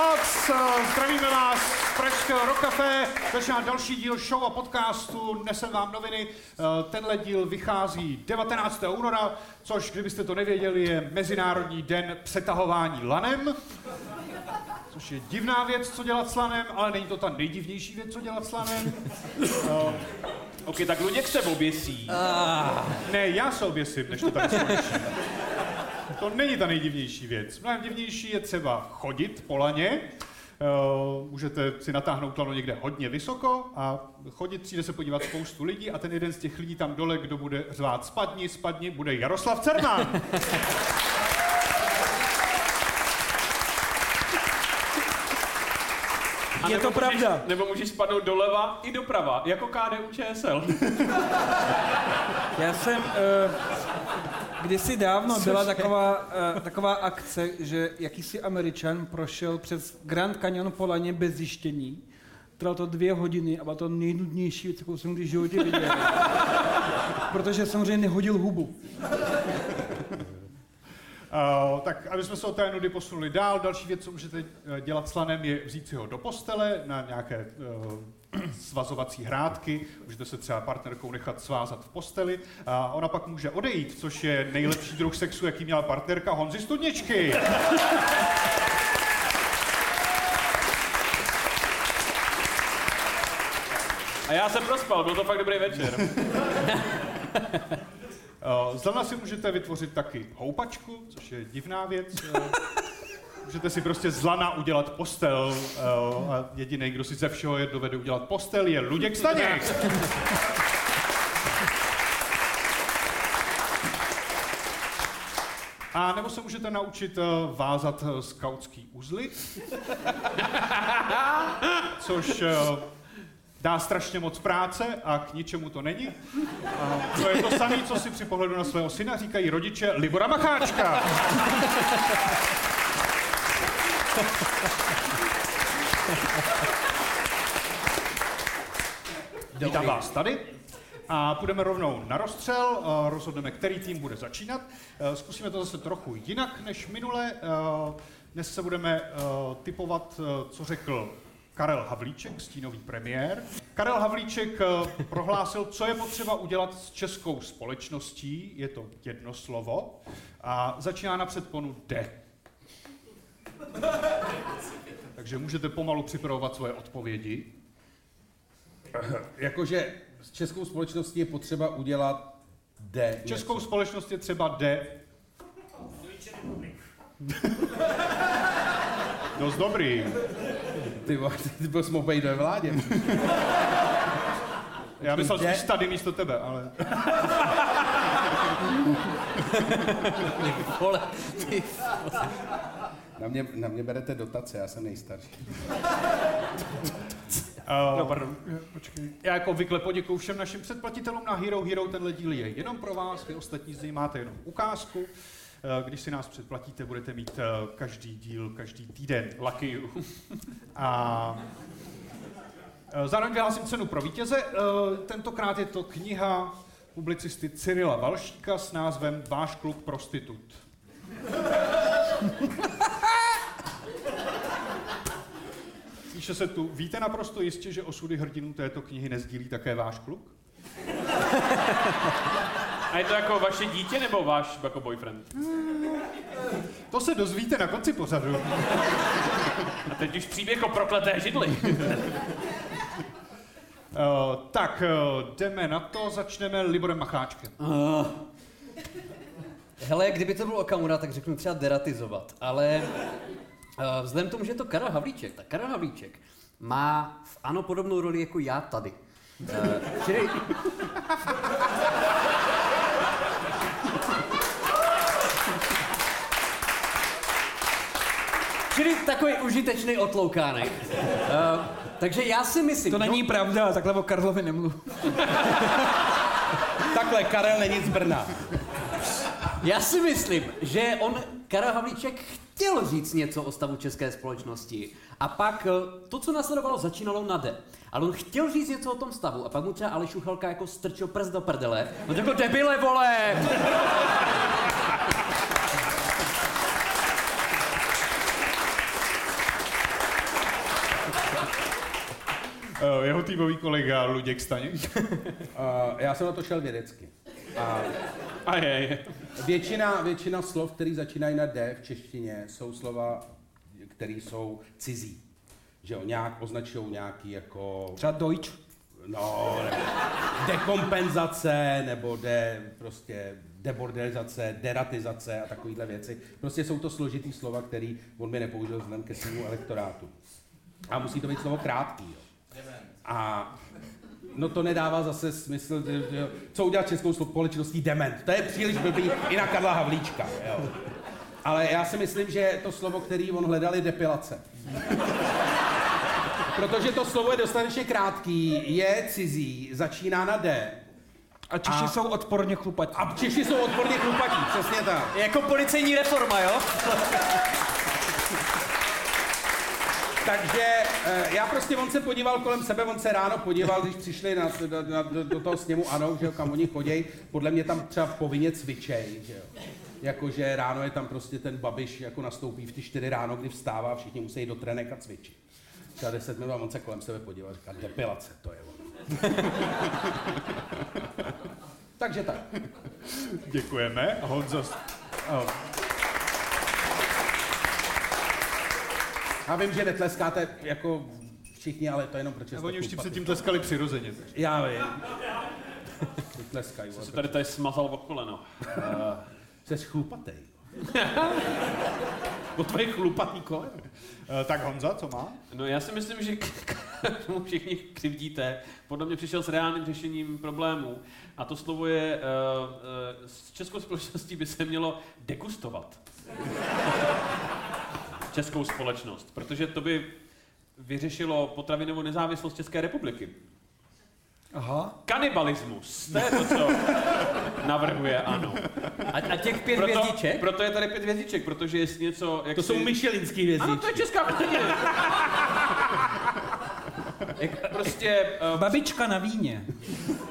noc, zdravíme vás z Pražského Rock Café, začíná další díl show a podcastu, nesem vám noviny. Tenhle díl vychází 19. února, což, kdybyste to nevěděli, je Mezinárodní den přetahování lanem. Což je divná věc, co dělat s lanem, ale není to ta nejdivnější věc, co dělat s lanem. Uh, OK, tak Luděk se oběsí. Ah. Ne, já se oběsím, než to tady skončí. To není ta nejdivnější věc. Mnohem divnější je třeba chodit po laně, Uh, můžete si natáhnout lano někde hodně vysoko a chodit, přijde se podívat spoustu lidí a ten jeden z těch lidí tam dole, kdo bude řvát spadni, spadni, bude Jaroslav Cerman. A je to můžeš, pravda. Nebo můžeš spadnout doleva i doprava, jako KDU ČSL. Já jsem... Uh, kdysi dávno Což byla taková, uh, taková akce, že jakýsi američan prošel přes Grand Canyon po laně bez zjištění. Trvalo to dvě hodiny a byla to nejnudnější věc, jakou jsem kdy v životě viděl. Protože samozřejmě nehodil hubu. Uh, tak aby jsme se od té nudy posunuli dál, další věc, co můžete eh, dělat s lanem, je vzít si ho do postele na nějaké uh, svazovací hrádky. Můžete se třeba partnerkou nechat svázat v posteli. A ona pak může odejít, což je nejlepší druh sexu, jaký měla partnerka Honzi Studničky. A já jsem prospal, byl to fakt dobrý večer. Eh, z lana si můžete vytvořit taky houpačku, což je divná věc. Eh, můžete si prostě z lana udělat postel eh, a jediný, kdo si ze všeho je dovede udělat postel, je Luděk Staněk. A nebo se můžete naučit vázat skautský uzly, což dá strašně moc práce a k ničemu to není. To je to samé, co si při pohledu na svého syna říkají rodiče Libora Macháčka. Vítám vás tady. A půjdeme rovnou na rozstřel, rozhodneme, který tým bude začínat. Zkusíme to zase trochu jinak než minule. Dnes se budeme typovat, co řekl Karel Havlíček, stínový premiér. Karel Havlíček eh, prohlásil, co je potřeba udělat s českou společností, je to jedno slovo, a začíná na předponu D. Takže můžete pomalu připravovat svoje odpovědi. Jakože s českou společností je potřeba udělat D. Českou něco. společnost je třeba D. Dost dobrý. Ty, ty byl mohl být ve vládě. Já myslel že tady místo tebe, ale... vole, ty na mě, na mě berete dotace, já jsem nejstarší. Uh, no, pardon. Počkej. Já jako obvykle poděkuji všem našim předplatitelům na Hero Hero. Tenhle díl je jenom pro vás, vy ostatní z něj máte jenom ukázku. Eh, když si nás předplatíte, budete mít eh, každý díl, každý týden. Lucky you. A eh, zároveň vyhlásím cenu pro vítěze. Tentokrát je to kniha publicisty Cyrila Valšíka s názvem Váš kluk prostitut. Píše se tu, víte naprosto jistě, že osudy hrdinů této knihy nezdílí také váš kluk? A je to jako vaše dítě nebo váš jako boyfriend? To se dozvíte na konci pořadu. A teď už příběh o prokleté židli. uh, tak, uh, jdeme na to, začneme Liborem Macháčkem. Uh, hele, kdyby to byl Okamura, tak řeknu třeba deratizovat, ale vzhledem k tomu, že je to Karel Havlíček, tak Karel Havlíček má v ano podobnou roli jako já tady. Uh, čili... Čili takový užitečný otloukánek. Uh, takže já si myslím... To není no... pravda, takhle o Karlovi nemluv. takhle, Karel není z Brna. Já si myslím, že on, Karel Havlíček, chtěl říct něco o stavu české společnosti. A pak eh, to, co nasledovalo, začínalo na D. Ale on chtěl říct něco o tom stavu a pak mu třeba Aleš Uchelka jako strčil prst do prdele. On řekl, debile, vole! Eh, jeho týmový kolega Luděk Staněk. Eh, já jsem na to šel vědecky. A a je, je. většina, většina slov, které začínají na D v češtině, jsou slova, které jsou cizí. Že jo, nějak označují nějaký jako... Třeba Deutsch. No, nebo dekompenzace, nebo de, prostě debordelizace, deratizace a takovéhle věci. Prostě jsou to složitý slova, který on by nepoužil vzhledem ke svému elektorátu. A musí to být slovo krátký. Jo. A no to nedává zase smysl, že, že, co udělat českou společností dement. To je příliš blbý i na Karla Havlíčka. Jo. Ale já si myslím, že to slovo, který on hledal, je depilace. Protože to slovo je dostatečně krátký, je cizí, začíná na D. A Češi A- jsou odporně chlupatí. A Češi jsou odporně chlupatí, přesně tak. Jako policejní reforma, jo? Takže eh, já prostě, on se podíval kolem sebe, on se ráno podíval, když přišli na, na, do, do toho sněmu, ano, že jo, kam oni chodějí, podle mě tam třeba povinně cvičej, že jo. Jakože ráno je tam prostě ten babiš, jako nastoupí v ty čtyři ráno, kdy vstává, všichni musí do trenek a cvičit. Třeba 10 minut a on se kolem sebe podíval říká, depilace, to je ono. Takže tak. Děkujeme. A Honza... Oh, Já vím, že netleskáte jako všichni, ale to je jenom proč jste oni už ti chlupatý. předtím tleskali přirozeně. takže. Já vím. Tleskají, Se tady tady smazal o koleno. Jsi chlupatej. O tvoje chlupatý koleno. Eh, Tak Honza, co má? No já si myslím, že k- k- mu všichni křivdíte. Podle mě přišel s reálným řešením problému. A to slovo je, uh, uh, s českou společností by se mělo degustovat. Českou společnost. Protože to by vyřešilo potravinovou nezávislost České republiky. Aha. Kanibalismus. To je to, co navrhuje ano. A, a těch pět Proto, hvězdiček? proto je tady pět hvězdiček, protože jestli něco... Jak To jsou si- myšelinský Ano, to je hvězdičky. česká kuchyně. Jak prostě... Uh, Babička na víně.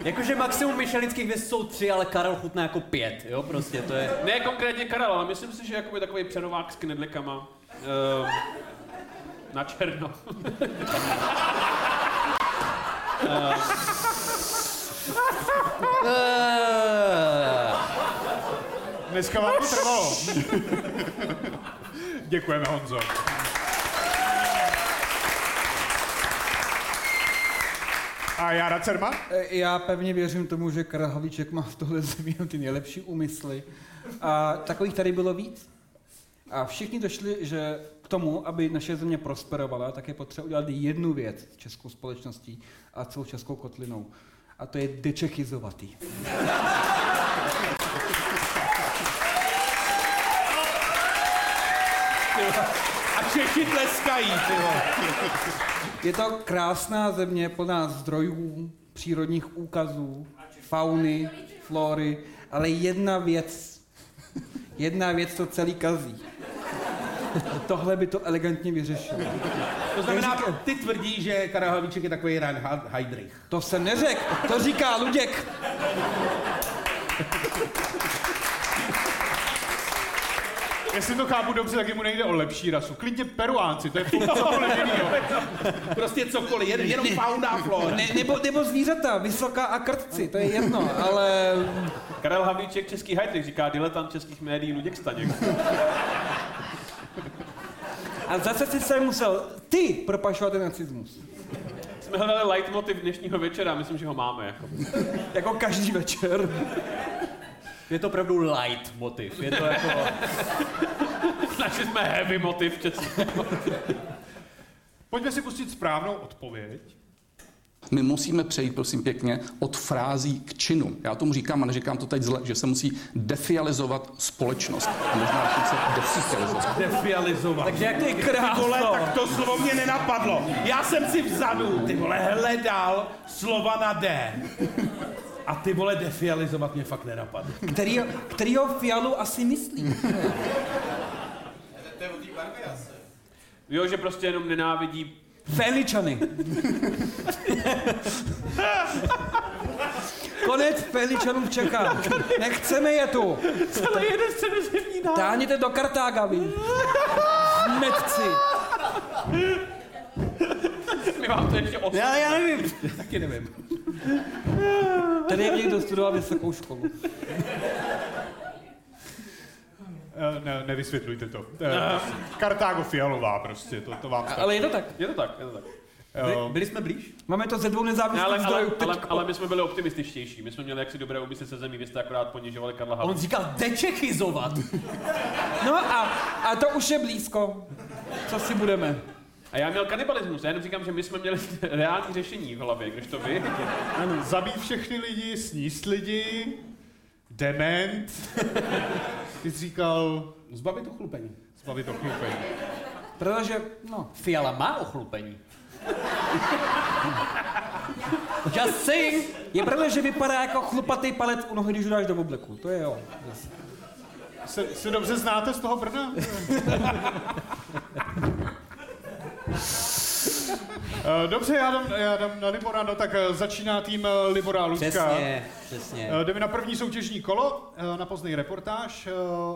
Jakože maximum myšelinských hvězd jsou tři, ale Karel chutná jako pět, jo, prostě to je... ne konkrétně Karel, ale myslím si, že jakoby takový přerovák s knedlikama. Uh, na černo. Dneska vám to trvalo. Děkujeme, Honzo. A Jara Cerma? E, Já pevně věřím tomu, že Karel má v tohle zemi ty nejlepší úmysly. A takových tady bylo víc. A všichni došli, že k tomu, aby naše země prosperovala, tak je potřeba udělat jednu věc s českou společností a celou českou kotlinou. A to je dečechizovat jí. A Češi tleskají. Je to krásná země plná zdrojů, přírodních úkazů, fauny, flory, ale jedna věc, jedna věc to celý kazí. Tohle by to elegantně vyřešilo. To znamená, ty tvrdí, že Karel Havlíček je takový Reinhard Heydrich. To jsem neřekl, to říká Luděk. Jestli to chápu dobře, tak jemu nejde o lepší rasu. Klidně peruánci, to je cokoliv jinýho. Prostě cokoliv, jen, jenom fauna a flora. Ne, nebo, nebo zvířata, vysoká a krtci, to je jedno, ale Karel Havlíček, český hightech, říká diletant českých médií Luděk Staněk. A zase si se musel ty propašovat ten nacismus. Jsme hledali leitmotiv dnešního večera, myslím, že ho máme. Jako. Jako každý večer. Je to opravdu light motiv, je to jako... Našli jsme heavy motiv. Pojďme si pustit správnou odpověď. My musíme přejít, prosím pěkně, od frází k činu. Já tomu říkám, a neříkám to teď zle, že se musí defializovat společnost. A možná dokonce deficializovat. Defializovat. Takže jak ty vole, krásno. tak to slovo mě nenapadlo. Já jsem si vzadu, ty vole, hledal slova na D. A ty vole, defializovat mě fakt nenapadlo. Který, kterýho fialu asi myslí? Jo, že prostě jenom nenávidí Féličany. Konec Féličanů v Čechách. Nechceme je tu. celý jeden středozemní národ. Táhněte do Kartága, vy. Metci. My vám to ještě osm. Já, já nevím. Taky nevím. Tady je někdo studoval vysokou školu. Eh, Ne, nevysvětlujte to. Eh, Kartágo fialová prostě, to, to vám stačí. Ale je to tak. Je to tak, je to tak. Eh, Byli jsme blíž? Máme to ze dvou Ne, nezávislých ale, ale, zdrojů. ale, ale, my jsme byli optimističtější. My jsme měli jaksi dobré úmysly se zemí, vy jste akorát ponižovali Karla On Havla. říkal dečechizovat. No a, a to už je blízko. Co si budeme? A já měl kanibalismus, já jenom říkám, že my jsme měli reální řešení v hlavě, když to vy. Zabít všechny lidi, sníst lidi, dement. Ty jsi říkal, Zbavit ochlupení. zbavit ochlupení. Protože, no, Fiala má ochlupení. Just saying. je pravda, že vypadá jako chlupatý palec u nohy, když ho dáš do obleku. To je jo. Se, se dobře znáte z toho Brna? Dobře, já dám, já dám na Libora, no tak eh, začíná tým eh, Libora Lucka. Přesně, přesně. Eh, Jdeme na první soutěžní kolo, eh, na pozdní reportáž eh,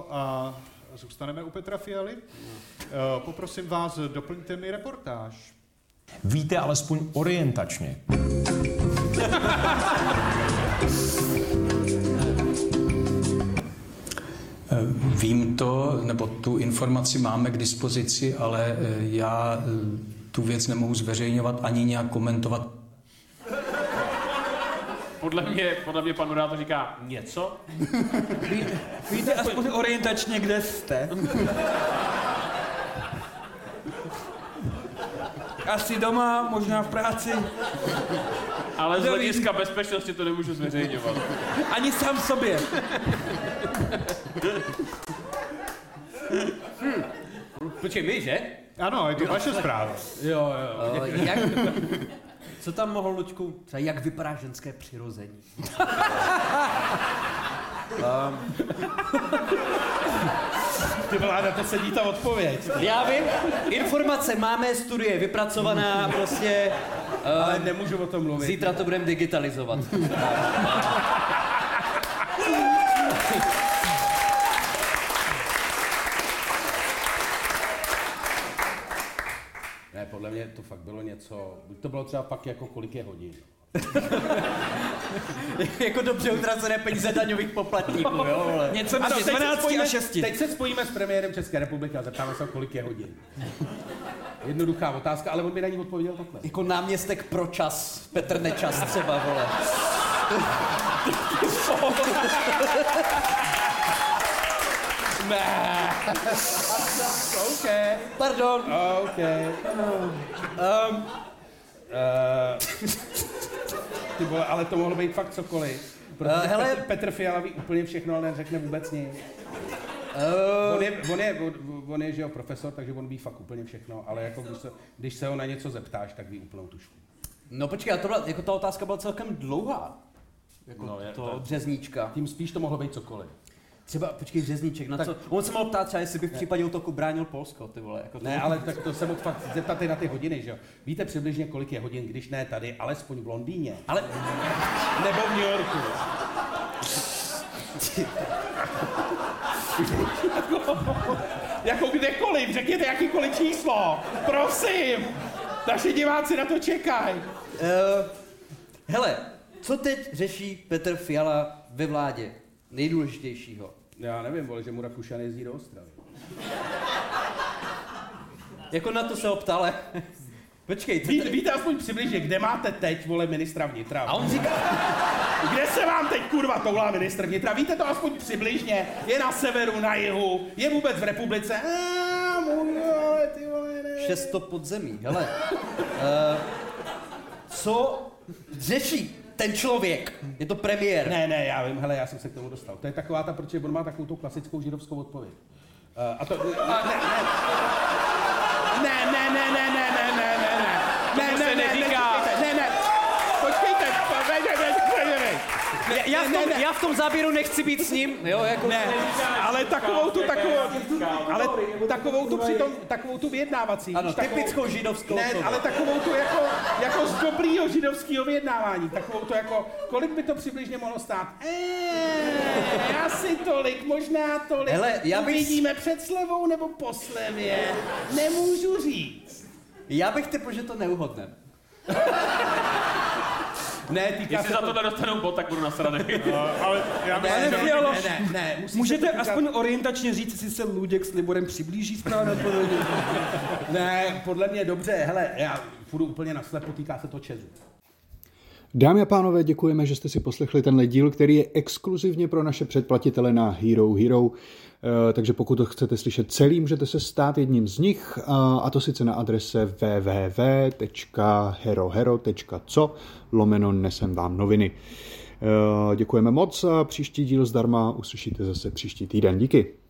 a zůstaneme u Petra Fialy. Eh, Poprosím vás, doplňte mi reportáž. Víte alespoň orientačně, Eh, Vím to, nebo tu informaci máme k dispozici, ale eh, já eh, tu věc nemohu zveřejňovat ani nějak komentovat. Podle mě, podle mě pan moderátor říká něco. Ví, víte aspoň orientačně, kde jste? Asi doma, možná v práci. Ale z hlediska bezpečnosti to nemůžu zveřejňovat. Ani sám sobě. Počkej, my, že? Ano, je to vaše zpráva. Jo, jo. Uh, jak, co tam mohl, Lučku? Třeba jak vypadá ženské přirození? Ty vole, na to sedí ta odpověď. Já vím, informace máme, studie vypracovaná, prostě Ale nemůžu o tom mluvit. zítra to budeme digitalizovat. Mě to fakt bylo něco, buď to bylo třeba fakt jako kolik je hodin. jako dobře utracené peníze daňových poplatníků, jo, vole. Něco Ano, mezi teď se 12 a spojíme- 6. Teď se spojíme s premiérem České republiky a zeptáme se, kolik je hodin. Jednoduchá otázka, ale on mi na ní odpověděl takhle. Jako náměstek pro čas, Petr Nečas třeba, vole. OK, Pardon. OK. Um, uh, ty vole, ale to mohlo být fakt cokoliv. Protože Eh, hele- Petr, Petr Fiala ví úplně všechno, ale neřekne vůbec nic. Uh, On je, on, je, on, on je, že jo, profesor, takže on ví fakt úplně všechno, ale jako když se, když se ho na něco zeptáš, tak ví úplnou tušku. no počkej, a to byla, jako ta otázka byla celkem dlouhá. Jako No, je to to- řezníčka. Tím spíš to mohlo být cokoliv. Třeba, počkej, řezníček, na Tak- co? On se mohl ptát třeba, jestli by v případě útoku bránil Polsko, ty vole. Jako to... Ne, ale tak to se mohl fakt zeptat i na ty hodiny, že jo. Víte přibližně, kolik je hodin, když ne tady, alespoň v Londýně. Ale Nebo v New Yorku. jako kdekoliv, řekněte jakýkoliv číslo, prosím. Naši diváci na to čekají. Uh, hele, co teď řeší Petr Fiala ve vládě? Nejdůležitějšího. Já nevím, vole, že mu Rakušan jezdí do Ostravy. Jako na to se ho ptal, ale... Počkej, co Ví, tady... víte aspoň přibližně, kde máte teď, vole, ministra vnitra? A on říká, Kde se vám teď kurva toulá ministr vnitra? Víte to aspoň přibližně? Je na severu, na jihu? Je vůbec v republice? A, můj, vole, ty vole, ne. šesto podzemí, hele. Uh, co řeší ten člověk? Je to premiér. Ne, ne, já vím, hele, já jsem se k tomu dostal. To je taková ta, protože on má takovou tu klasickou židovskou odpověď. Uh, a to... A, ne, ne, ne, ne, ne, ne, ne, ne, ne, ne, ne, Tomu ne, se ne, neříká. ne, ne, ne, počkejte, ne, ne, ne, ne, ne, ne, Já, já, v tom, já v tom záběru nechci být s ním, jo, jako... ne, ale takovou tu, takovou, ale takovou tu přitom, takovou tu vyjednávací. Ano, takovou- typickou židovskou Ne, ale takovou tu jako, jako z dobrýho židovského vyjednávání. Takovou tu jako, kolik by to přibližně mohlo stát? Eee, asi tolik, možná tolik. Hele, já bych- Uvidíme před slevou nebo po slevě. Nemůžu říct. Já bych typl, že to neuhodnem. Ne, týká Jestli se za to... nedostanou bod, tak budu nasraný. ale já Ne, myslím, ne, že... Ne, ne, ne, musí Můžete to týkat- aspoň orientačně říct, jestli se Luděk s Liborem přiblíží správně odpovědi? Ne, podle mě dobře, hele, já půjdu úplně naslepo, týká se to Česu. Dámy a pánové, děkujeme, že jste si poslechli tenhle díl, který je exkluzivně pro naše předplatitele na Hero Hero. Eh, Takže pokud to chcete slyšet celý, můžete se stát jedním z nich, a to sice na adrese www.herohero.co lomeno nesem vám noviny. Eh, Děkujeme moc a příští díl zdarma uslyšíte zase příští týden. Díky.